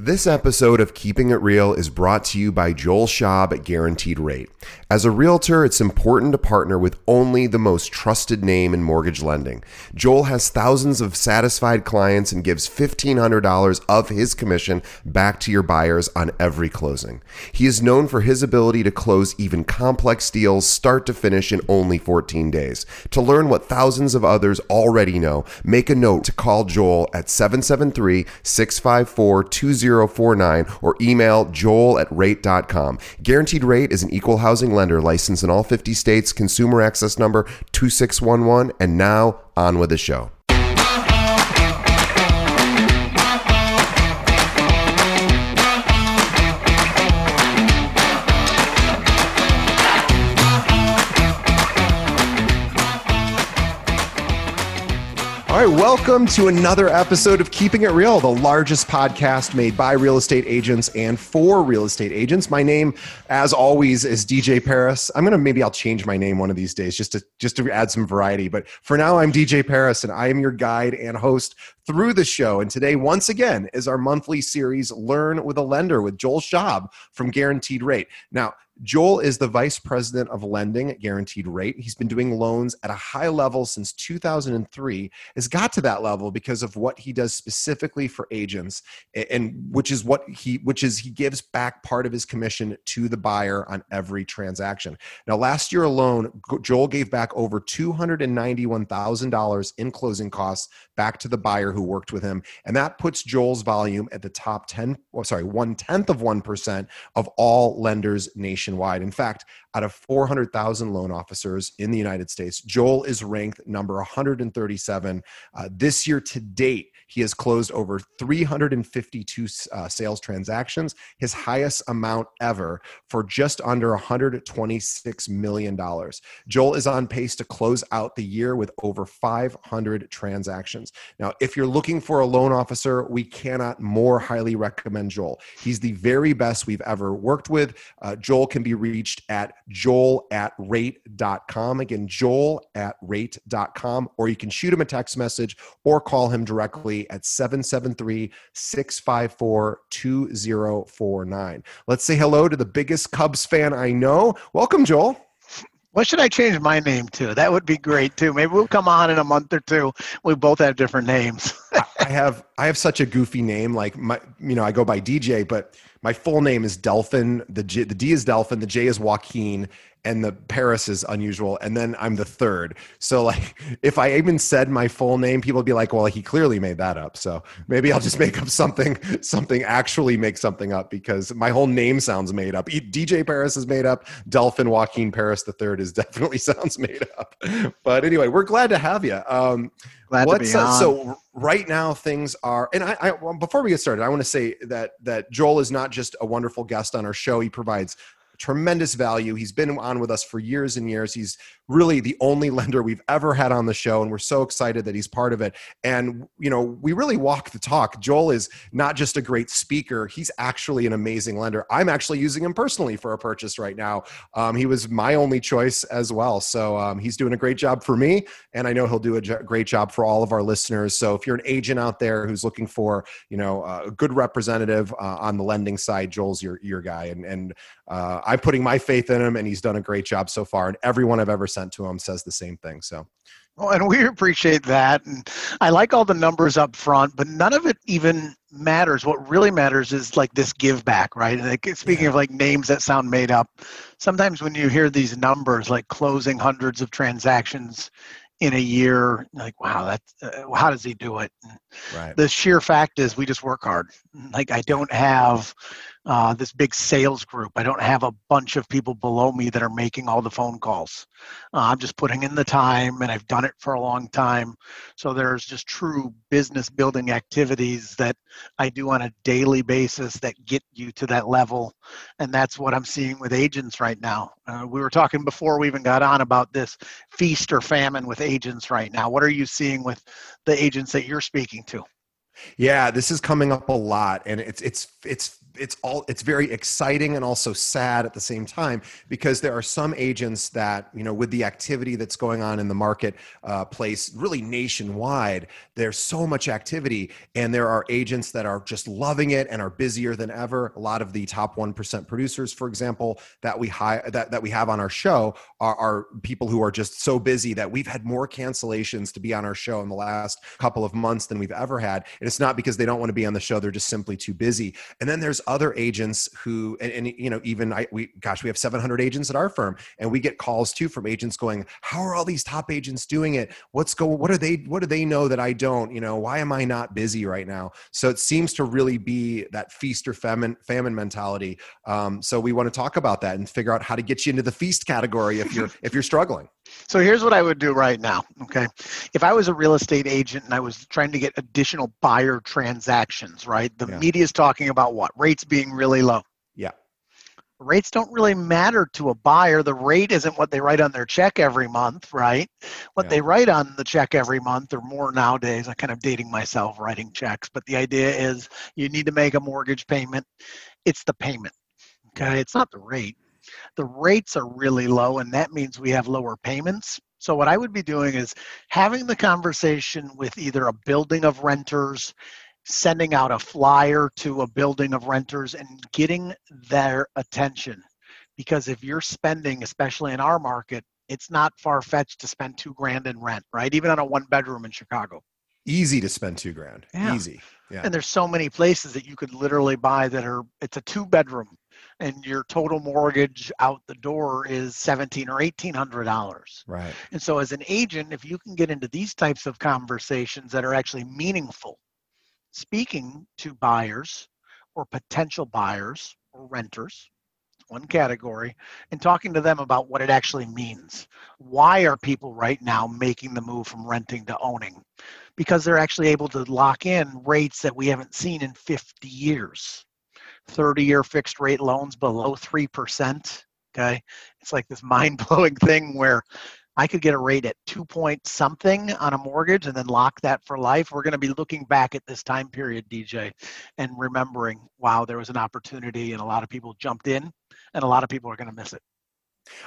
This episode of Keeping It Real is brought to you by Joel Schaub at Guaranteed Rate. As a realtor, it's important to partner with only the most trusted name in mortgage lending. Joel has thousands of satisfied clients and gives $1,500 of his commission back to your buyers on every closing. He is known for his ability to close even complex deals start to finish in only 14 days. To learn what thousands of others already know, make a note to call Joel at 773 654 2049 or email joel at rate.com. Guaranteed Rate is an equal housing lender licensed in all 50 states, consumer access number 2611. And now on with the show. Welcome to another episode of Keeping It Real, the largest podcast made by real estate agents and for real estate agents. My name, as always, is DJ Paris. I'm gonna maybe I'll change my name one of these days just to just to add some variety. But for now, I'm DJ Paris, and I am your guide and host through the show. And today, once again, is our monthly series, Learn with a Lender with Joel Schaub from Guaranteed Rate. Now, Joel is the vice president of lending at Guaranteed Rate. He's been doing loans at a high level since 2003. Has got to that level because of what he does specifically for agents, and which is what he which is he gives back part of his commission to the buyer on every transaction. Now, last year alone, Joel gave back over $291,000 in closing costs back to the buyer who worked with him, and that puts Joel's volume at the top 10. Oh, sorry, one tenth of one percent of all lenders nationwide nationwide. In fact, out of 400,000 loan officers in the United States, Joel is ranked number 137. Uh, this year to date, he has closed over 352 uh, sales transactions, his highest amount ever for just under $126 million. Joel is on pace to close out the year with over 500 transactions. Now, if you're looking for a loan officer, we cannot more highly recommend Joel. He's the very best we've ever worked with. Uh, Joel can be reached at joel at rate.com. Again, joel at rate.com, or you can shoot him a text message or call him directly at 773 654 2049. Let's say hello to the biggest Cubs fan I know. Welcome, Joel. What should I change my name to? That would be great too. Maybe we'll come on in a month or two. We both have different names. I have I have such a goofy name. Like my, you know, I go by DJ, but my full name is Delphin. The G, the D is Delphin. The J is Joaquin, and the Paris is unusual, and then I'm the third. So like, if I even said my full name, people would be like, "Well, he clearly made that up." So maybe I'll just make up something, something actually make something up because my whole name sounds made up. DJ Paris is made up. Delphin Joaquin Paris the third is definitely sounds made up. But anyway, we're glad to have you. Um, glad to be on. so right now things are, and I, I before we get started, I want to say that that Joel is not just a wonderful guest on our show. He provides tremendous value. He's been on with us for years and years. He's really the only lender we've ever had on the show, and we're so excited that he's part of it. And, you know, we really walk the talk. Joel is not just a great speaker, he's actually an amazing lender. I'm actually using him personally for a purchase right now. Um, he was my only choice as well. So um, he's doing a great job for me, and I know he'll do a great job for all of our listeners. So if you're an agent out there who's looking for, you know, a good representative uh, on the lending side, Joel's your, your guy. And, and uh, I'm putting my faith in him, and he's done a great job so far. And everyone I've ever sent to him says the same thing. So. Well, and we appreciate that. And I like all the numbers up front, but none of it even matters. What really matters is like this give back, right? Like speaking yeah. of like names that sound made up, sometimes when you hear these numbers, like closing hundreds of transactions in a year, like wow, that's uh, how does he do it? Right. The sheer fact is, we just work hard. Like I don't have uh, this big sales group. I don't have a bunch of people below me that are making all the phone calls. Uh, I'm just putting in the time and I've done it for a long time. So there's just true business building activities that I do on a daily basis that get you to that level. And that's what I'm seeing with agents right now. Uh, we were talking before we even got on about this feast or famine with agents right now. What are you seeing with the agents that you're speaking to? Yeah, this is coming up a lot, and it's it's it's it's all it's very exciting and also sad at the same time because there are some agents that you know with the activity that's going on in the market uh, place really nationwide there's so much activity and there are agents that are just loving it and are busier than ever. A lot of the top 1% producers for example that we hire that, that we have on our show are, are people who are just so busy that we've had more cancellations to be on our show in the last couple of months than we've ever had. And it's not because they don't want to be on the show they're just simply too busy. And then there's other agents who and, and you know even I, we gosh we have 700 agents at our firm and we get calls too from agents going how are all these top agents doing it? What's going what are they what do they know that i don't? You know why am i not busy right now? So it seems to really be that feast or famine famine mentality. Um, so we want to talk about that and figure out how to get you into the feast category if you're if you're struggling so here's what I would do right now. Okay. If I was a real estate agent and I was trying to get additional buyer transactions, right? The yeah. media is talking about what? Rates being really low. Yeah. Rates don't really matter to a buyer. The rate isn't what they write on their check every month, right? What yeah. they write on the check every month or more nowadays, I'm kind of dating myself writing checks, but the idea is you need to make a mortgage payment. It's the payment. Okay. It's not the rate the rates are really low, and that means we have lower payments. So, what I would be doing is having the conversation with either a building of renters, sending out a flyer to a building of renters, and getting their attention. Because if you're spending, especially in our market, it's not far fetched to spend two grand in rent, right? Even on a one bedroom in Chicago. Easy to spend two grand. Yeah. Easy. Yeah. And there's so many places that you could literally buy that are, it's a two bedroom and your total mortgage out the door is seventeen or eighteen hundred dollars. Right. And so as an agent, if you can get into these types of conversations that are actually meaningful, speaking to buyers or potential buyers or renters, one category, and talking to them about what it actually means. Why are people right now making the move from renting to owning? Because they're actually able to lock in rates that we haven't seen in 50 years. 30 year fixed rate loans below 3%. Okay. It's like this mind blowing thing where I could get a rate at two point something on a mortgage and then lock that for life. We're going to be looking back at this time period, DJ, and remembering, wow, there was an opportunity and a lot of people jumped in and a lot of people are going to miss it.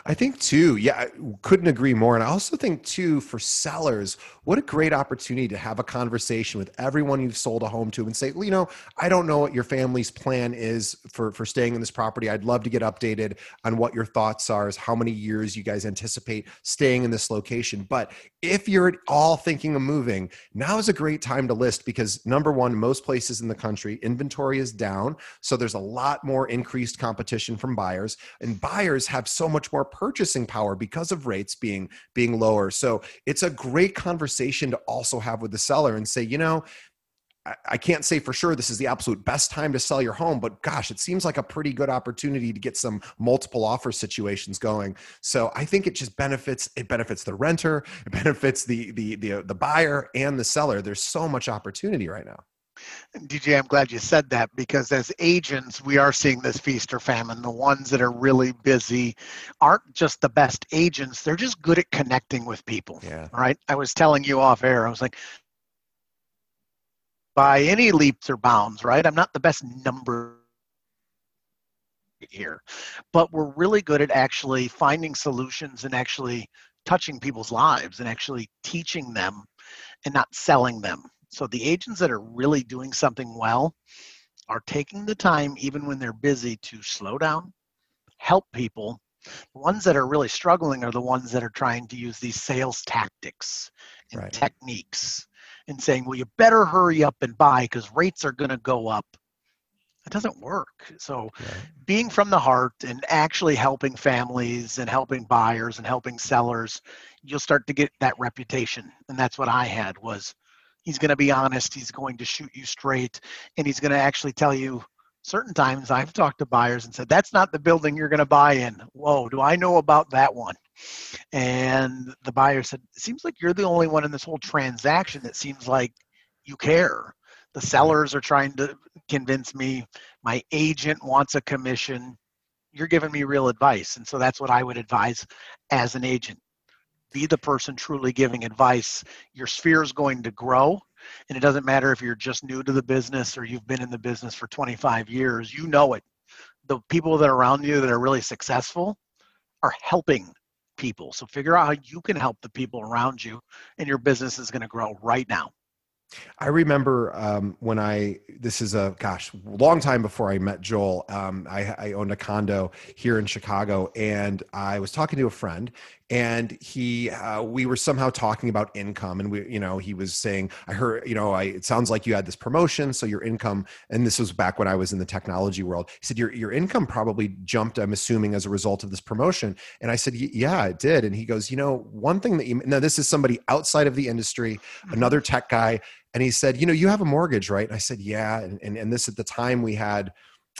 I think too, yeah, I couldn't agree more. And I also think too, for sellers, what a great opportunity to have a conversation with everyone you've sold a home to and say, well, you know, I don't know what your family's plan is for for staying in this property. I'd love to get updated on what your thoughts are, is how many years you guys anticipate staying in this location. But if you're at all thinking of moving, now is a great time to list because number one, most places in the country, inventory is down. So there's a lot more increased competition from buyers, and buyers have so much more purchasing power because of rates being being lower. So it's a great conversation to also have with the seller and say, you know, I can't say for sure this is the absolute best time to sell your home, but gosh, it seems like a pretty good opportunity to get some multiple offer situations going. So I think it just benefits it benefits the renter, it benefits the the the, the buyer and the seller. There's so much opportunity right now. DJ, I'm glad you said that because as agents, we are seeing this feast or famine. The ones that are really busy aren't just the best agents, they're just good at connecting with people. Yeah. Right. I was telling you off air, I was like, by any leaps or bounds, right? I'm not the best number here, but we're really good at actually finding solutions and actually touching people's lives and actually teaching them and not selling them so the agents that are really doing something well are taking the time, even when they're busy, to slow down, help people. The ones that are really struggling are the ones that are trying to use these sales tactics and right. techniques and saying, well, you better hurry up and buy because rates are going to go up. It doesn't work. So, right. being from the heart and actually helping families and helping buyers and helping sellers, you'll start to get that reputation. And that's what I had was he's going to be honest he's going to shoot you straight and he's going to actually tell you certain times i've talked to buyers and said that's not the building you're going to buy in. Whoa do i know about that one and the buyer said it seems like you're the only one in this whole transaction that seems like you care. The sellers are trying to convince me. My agent wants a commission. You're giving me real advice and so that's what i would advise as an agent be the person truly giving advice. Your sphere is going to grow And it doesn't matter if you're just new to the business or you've been in the business for 25 years, you know it. The people that are around you that are really successful are helping people. So figure out how you can help the people around you, and your business is going to grow right now. I remember um, when I, this is a, gosh, long time before I met Joel. Um, I, I, owned a condo here in Chicago and I was talking to a friend and he, uh, we were somehow talking about income and we, you know, he was saying, I heard, you know, I, it sounds like you had this promotion. So your income, and this was back when I was in the technology world. He said, your, your income probably jumped, I'm assuming as a result of this promotion. And I said, yeah, it did. And he goes, you know, one thing that you, now this is somebody outside of the industry, mm-hmm. another tech guy and he said, "You know, you have a mortgage, right?" And I said, "Yeah." And and, and this at the time we had.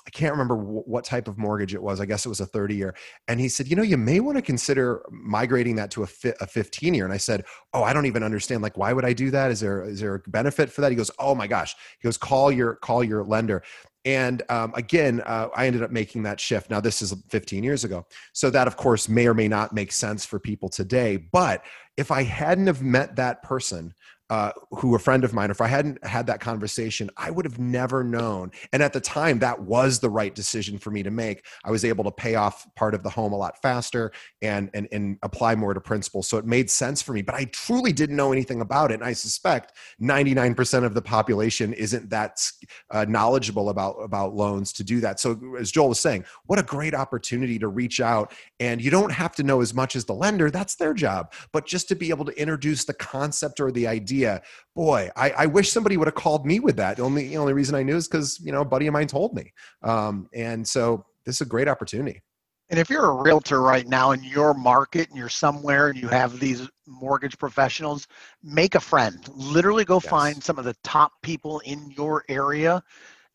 I can't remember w- what type of mortgage it was. I guess it was a 30 year. And he said, you know, you may want to consider migrating that to a, fi- a 15 year. And I said, oh, I don't even understand. Like, why would I do that? Is there is there a benefit for that? He goes, oh my gosh. He goes, call your call your lender. And um, again, uh, I ended up making that shift. Now, this is 15 years ago. So that, of course, may or may not make sense for people today. But if I hadn't have met that person uh, who a friend of mine, if I hadn't had that conversation, I would have never known. And at the time, that was the right decision for me to make. I was able to pay off part of the home a lot faster and and and apply more to principal. So it made sense for me. But I truly didn't know anything about it, and I suspect 99% of the population isn't that uh, knowledgeable about about loans to do that. So as Joel was saying, what a great opportunity to reach out, and you don't have to know as much as the lender. That's their job, but just to be able to introduce the concept or the idea idea. Boy, I, I wish somebody would have called me with that. The only the only reason I knew is because you know a buddy of mine told me. Um, and so this is a great opportunity. And if you're a realtor right now in your market and you're somewhere and you have these mortgage professionals, make a friend. Literally go yes. find some of the top people in your area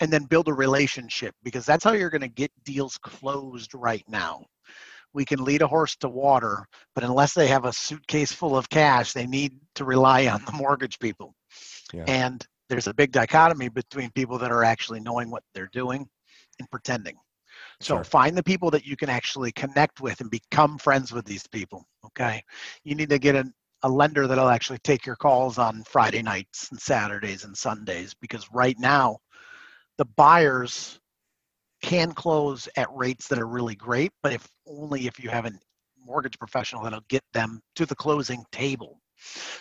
and then build a relationship because that's how you're going to get deals closed right now we can lead a horse to water, but unless they have a suitcase full of cash, they need to rely on the mortgage people. Yeah. And there's a big dichotomy between people that are actually knowing what they're doing and pretending. So sure. find the people that you can actually connect with and become friends with these people. Okay. You need to get a, a lender that'll actually take your calls on Friday nights and Saturdays and Sundays because right now the buyers can close at rates that are really great, but if only if you have a mortgage professional that'll get them to the closing table.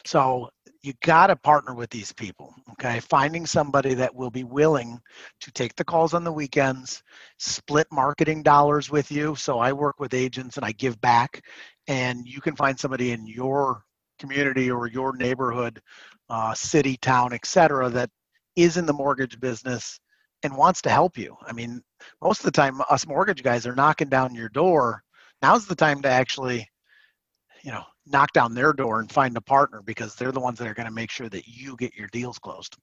So you got to partner with these people, okay? Finding somebody that will be willing to take the calls on the weekends, split marketing dollars with you. So I work with agents and I give back, and you can find somebody in your community or your neighborhood, uh, city, town, etc., that is in the mortgage business and wants to help you. I mean, most of the time, us mortgage guys are knocking down your door. Now's the time to actually, you know, knock down their door and find a partner because they're the ones that are going to make sure that you get your deals closed.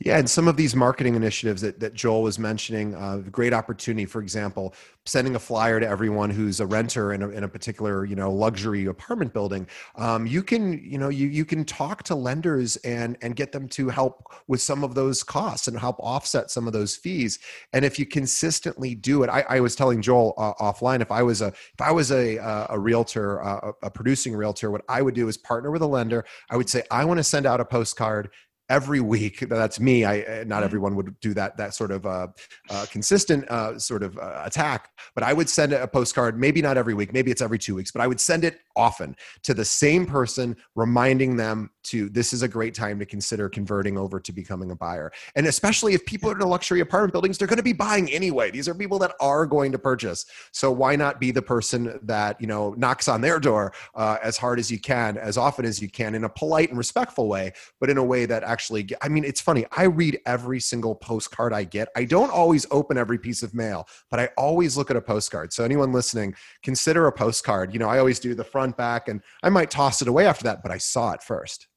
Yeah, and some of these marketing initiatives that, that Joel was mentioning, uh, great opportunity. For example, sending a flyer to everyone who's a renter in a, in a particular you know luxury apartment building. Um, you can you know you you can talk to lenders and and get them to help with some of those costs and help offset some of those fees. And if you consistently do it, I, I was telling Joel uh, offline if I was a if I was a a, a realtor, uh, a producing realtor, what I would do is partner with a lender. I would say I want to send out a postcard every week that's me i eh, not mm-hmm. everyone would do that that sort of uh, uh, consistent uh, sort of uh, attack but i would send a postcard maybe not every week maybe it's every two weeks but i would send it often to the same person reminding them to this is a great time to consider converting over to becoming a buyer and especially if people are in luxury apartment buildings they're going to be buying anyway these are people that are going to purchase so why not be the person that you know knocks on their door uh, as hard as you can as often as you can in a polite and respectful way but in a way that actually, I mean, it's funny. I read every single postcard I get. I don't always open every piece of mail, but I always look at a postcard. So anyone listening, consider a postcard. You know, I always do the front, back, and I might toss it away after that, but I saw it first.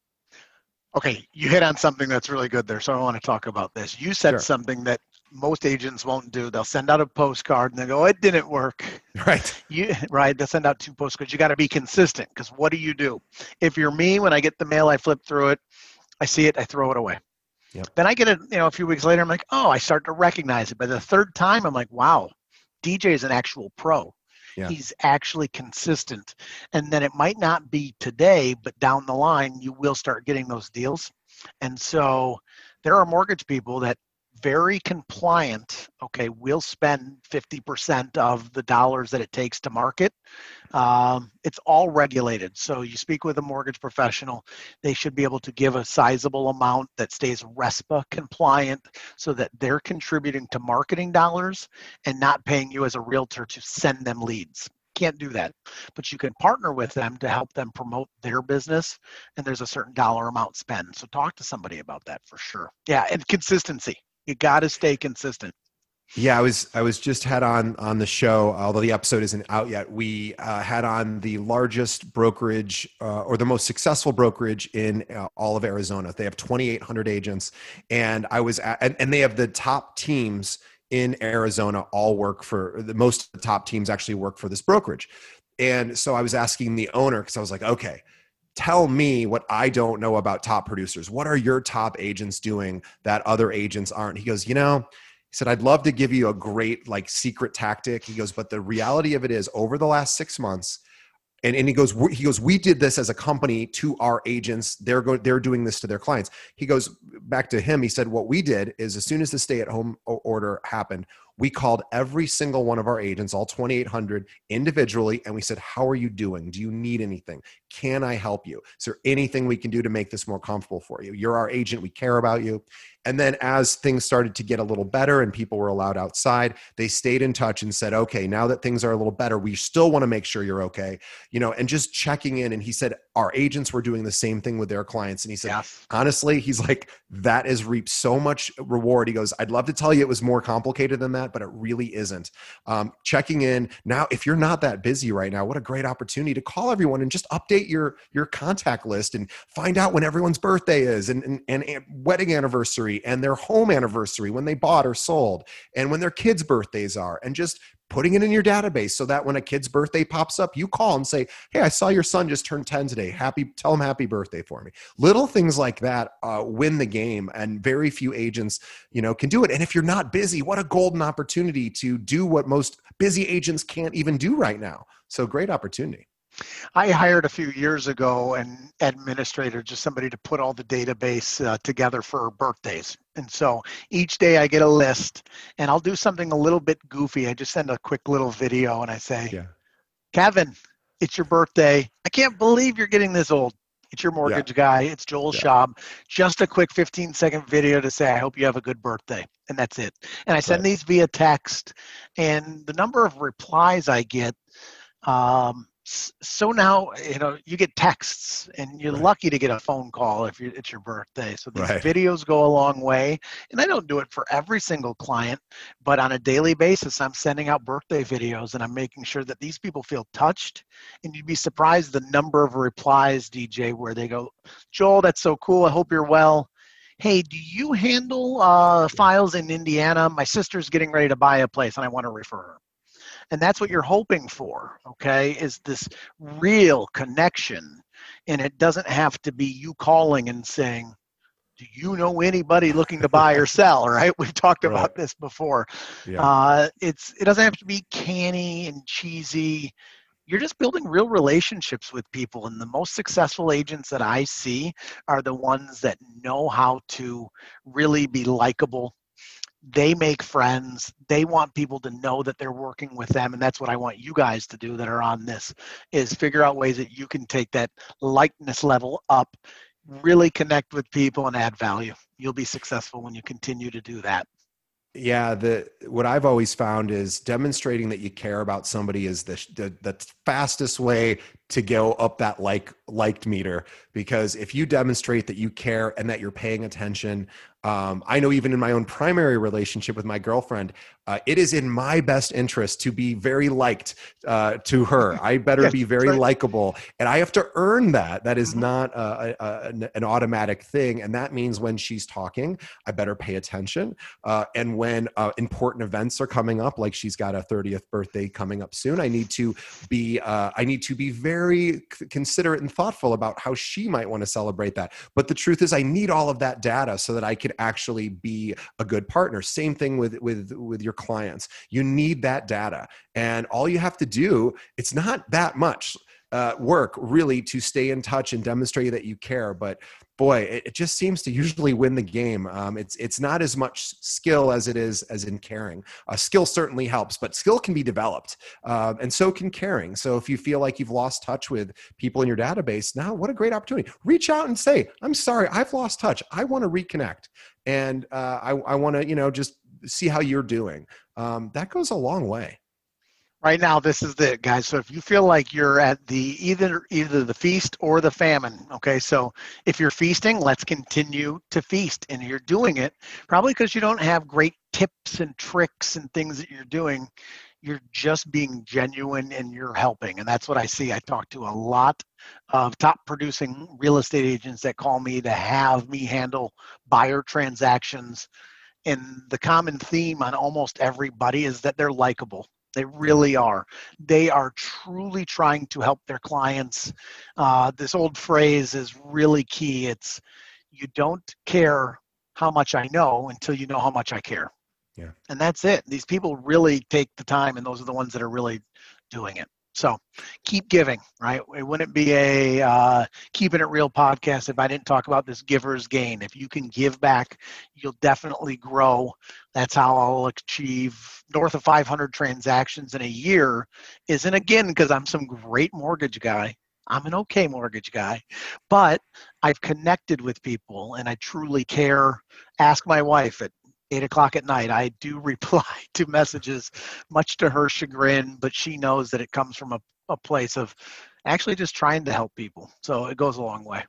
Okay, you hit on something that's really good there. So I want to talk about this. You said sure. something that most agents won't do. They'll send out a postcard and they go, "It didn't work." Right. You right. They send out two postcards. You got to be consistent because what do you do? If you're me, when I get the mail, I flip through it. I see it, I throw it away. Yep. Then I get it, you know, a few weeks later, I'm like, oh, I start to recognize it. By the third time, I'm like, wow, DJ is an actual pro. Yeah. He's actually consistent. And then it might not be today, but down the line, you will start getting those deals. And so there are mortgage people that very compliant, okay, we'll spend 50% of the dollars that it takes to market. Um, it's all regulated. So you speak with a mortgage professional, they should be able to give a sizable amount that stays RESPA compliant so that they're contributing to marketing dollars and not paying you as a realtor to send them leads. Can't do that, but you can partner with them to help them promote their business, and there's a certain dollar amount spent. So talk to somebody about that for sure. Yeah, and consistency you got to stay consistent. Yeah, I was I was just had on on the show, although the episode isn't out yet. We uh, had on the largest brokerage uh, or the most successful brokerage in uh, all of Arizona. They have 2,800 agents, and I was at, and, and they have the top teams in Arizona. All work for the most of the top teams actually work for this brokerage, and so I was asking the owner because I was like, okay tell me what I don't know about top producers. What are your top agents doing that other agents aren't? He goes, you know, he said, I'd love to give you a great like secret tactic. He goes, but the reality of it is over the last six months, and, and he goes, he goes, we did this as a company to our agents. They're going, they're doing this to their clients. He goes back to him. He said, what we did is as soon as the stay at home order happened, we called every single one of our agents, all 2,800 individually, and we said, How are you doing? Do you need anything? Can I help you? Is there anything we can do to make this more comfortable for you? You're our agent. We care about you. And then as things started to get a little better and people were allowed outside, they stayed in touch and said, okay, now that things are a little better, we still want to make sure you're okay. You know, and just checking in. And he said, our agents were doing the same thing with their clients. And he said, honestly, he's like, that has reaped so much reward. He goes, I'd love to tell you it was more complicated than that, but it really isn't. Um, checking in now, if you're not that busy right now, what a great opportunity to call everyone and just update your your contact list and find out when everyone's birthday is and, and, and wedding anniversary and their home anniversary when they bought or sold and when their kids' birthdays are and just putting it in your database so that when a kid's birthday pops up, you call and say, Hey, I saw your son just turned 10 today. Happy, tell him happy birthday for me. Little things like that uh, win the game, and very few agents, you know, can do it. And if you're not busy, what a golden opportunity to do what most busy agents can't even do right now. So great opportunity. I hired a few years ago an administrator, just somebody to put all the database uh, together for birthdays. And so each day I get a list and I'll do something a little bit goofy. I just send a quick little video and I say, yeah. Kevin, it's your birthday. I can't believe you're getting this old. It's your mortgage yeah. guy. It's Joel yeah. Schaub. Just a quick 15 second video to say, I hope you have a good birthday. And that's it. And I send right. these via text. And the number of replies I get um, so now you know you get texts and you're right. lucky to get a phone call if it's your birthday. So these right. videos go a long way and i don't do it for every single client but on a daily basis i'm sending out birthday videos and i'm making sure that these people feel touched. And you'd be surprised the number of replies dj where they go joel that's so cool. I hope you're well. Hey do you handle uh, files in indiana? My sister's getting ready to buy a place and i want to refer her and that's what you're hoping for okay is this real connection. And it doesn't have to be you calling and saying do you know anybody looking to buy or sell? Right? We've talked right. about this before. Yeah. uh, it's it doesn't have to be canny and cheesy. You're just building real relationships with people. And the most successful agents that i see are the ones that know how to really be likable they make friends. They want people to know that they're working with them and that's what i want you guys to do that are on this is figure out ways that you can take that likeness level up really connect with people and add value. You'll be successful when you continue to do that. Yeah the what i've always found is demonstrating that you care about somebody is the, the, the fastest way to go up that like liked meter because if you demonstrate that you care and that you're paying attention um, I know even in my own primary relationship with my girlfriend, uh, it is in my best interest to be very liked uh, to her. I better yes, be very right. likable, and I have to earn that. That is mm-hmm. not a, a, an automatic thing, and that means when she's talking, I better pay attention. Uh, and when uh, important events are coming up, like she's got a 30th birthday coming up soon, I need to be uh, I need to be very considerate and thoughtful about how she might want to celebrate that. But the truth is, I need all of that data so that I can actually be a good partner. Same thing with with with your clients. You need that data, and all you have to do it's not that much uh, work really to stay in touch and demonstrate that you care. But boy, it, it just seems to usually win the game. Um, it's it's not as much skill as it is as in caring. Uh, skill certainly helps, but skill can be developed, uh, and so can caring. So if you feel like you've lost touch with people in your database, now what a great opportunity! Reach out and say, "I'm sorry, I've lost touch. I want to reconnect, and uh, I, I want to, you know, just see how you're doing." Um, that goes a long way right now this is it guys. So if you feel like you're at the either either the feast or the famine okay? So if you're feasting let's continue to feast. And you're doing it probably because you don't have great tips and tricks and things that you're doing you're just being genuine and you're helping. And that's what i see. I talk to a lot of top producing real estate agents that call me to have me handle buyer transactions. And the common theme on almost everybody is that they're likable they really are. They are truly trying to help their clients. Uh, this old phrase is really key. It's you don't care how much I know until you know how much I care. Yeah. And that's it. These people really take the time, and those are the ones that are really doing it. So keep giving, right? It wouldn't be a uh, keeping it real podcast if I didn't talk about this giver's gain. If you can give back, you'll definitely grow. That's how I'll achieve north of 500 transactions in a year. Isn't again because I'm some great mortgage guy. I'm an okay mortgage guy, but I've connected with people and I truly care. Ask my wife at eight o'clock at night. I do reply to messages, much to her chagrin, but she knows that it comes from a, a place of actually just trying to help people. So it goes a long way.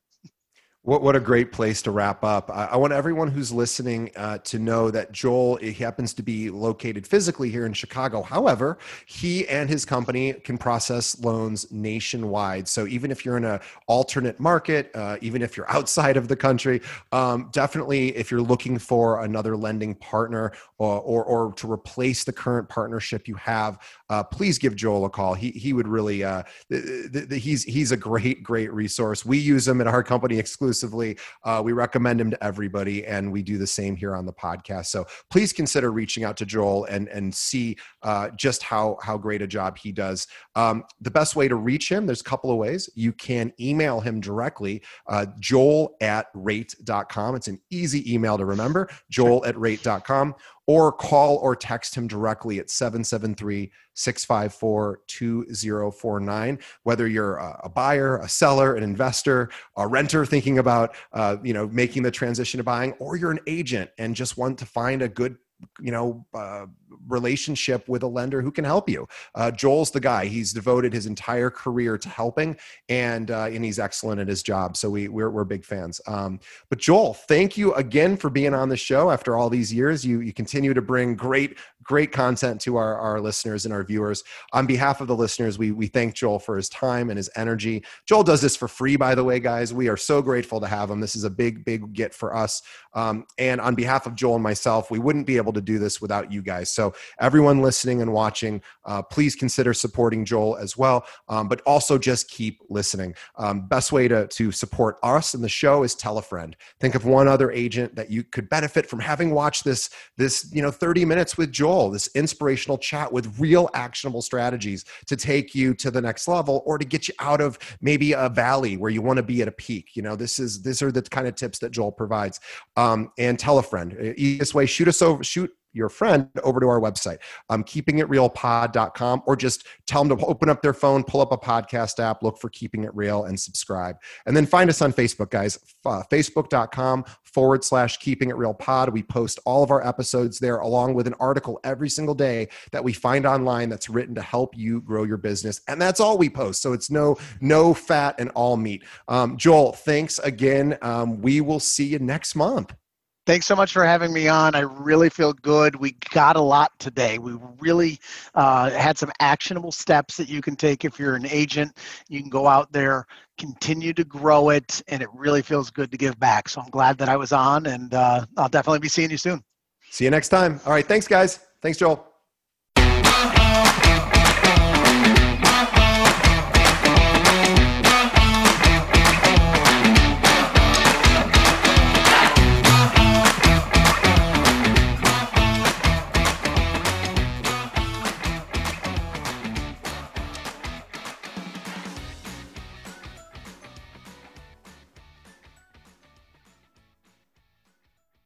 What, what a great place to wrap up. I, I want everyone who's listening uh, to know that Joel he happens to be located physically here in Chicago. However, he and his company can process loans nationwide. So even if you're in an alternate market, uh, even if you're outside of the country, um, definitely if you're looking for another lending partner or, or, or to replace the current partnership you have, uh, please give Joel a call. He, he would really, uh, th- th- th- he's, he's a great, great resource. We use him at our company exclusively exclusively. Uh, we recommend him to everybody, and we do the same here on the podcast. So please consider reaching out to Joel and and see uh, just how how great a job he does. Um, the best way to reach him, there's a couple of ways. You can email him directly, uh, joel at rate.com. It's an easy email to remember, joel at rate.com or call or text him directly at 773 654 2049. Whether you're a buyer, a seller, an investor, a renter thinking about uh, you know making the transition to buying, or you're an agent and just want to find a good you know uh, relationship with a lender who can help you. Uh, joel's the guy. He's devoted his entire career to helping and uh, and he's excellent at his job. So we we're, we're big fans. Um, but joel thank you again for being on the show after all these years. You you continue to bring great great content to our, our listeners and our viewers on behalf of the listeners we we thank joel for his time and his energy joel does this for free by the way guys we are so grateful to have him this is a big big get for us um, and on behalf of joel and myself we wouldn't be able to do this without you guys so everyone listening and watching, uh, please consider supporting Joel as well. Um, but also just keep listening. Um, best way to, to support us and the show is tell a friend. Think of one other agent that you could benefit from having watched this, this, you know, 30 minutes with Joel, this inspirational chat with real actionable strategies to take you to the next level or to get you out of maybe a valley where you want to be at a peak. You know, this is, these are the kind of tips that Joel provides. Um, and tell a friend. Easiest way, shoot us over, shoot your friend over to our website, um, keepingitrealpod.com, or just tell them to open up their phone, pull up a podcast app, look for Keeping It Real, and subscribe. And then find us on Facebook, guys. Uh, Facebook.com forward slash Keeping It Real Pod. We post all of our episodes there, along with an article every single day that we find online that's written to help you grow your business. And that's all we post. So it's no no fat and all meat. Um, Joel, thanks again. Um, we will see you next month. Thanks so much for having me on. I really feel good. We got a lot today. We really uh, had some actionable steps that you can take if you're an agent. You can go out there, continue to grow it, and it really feels good to give back. So I'm glad that I was on, and uh, I'll definitely be seeing you soon. See you next time. All right. Thanks, guys. Thanks, Joel.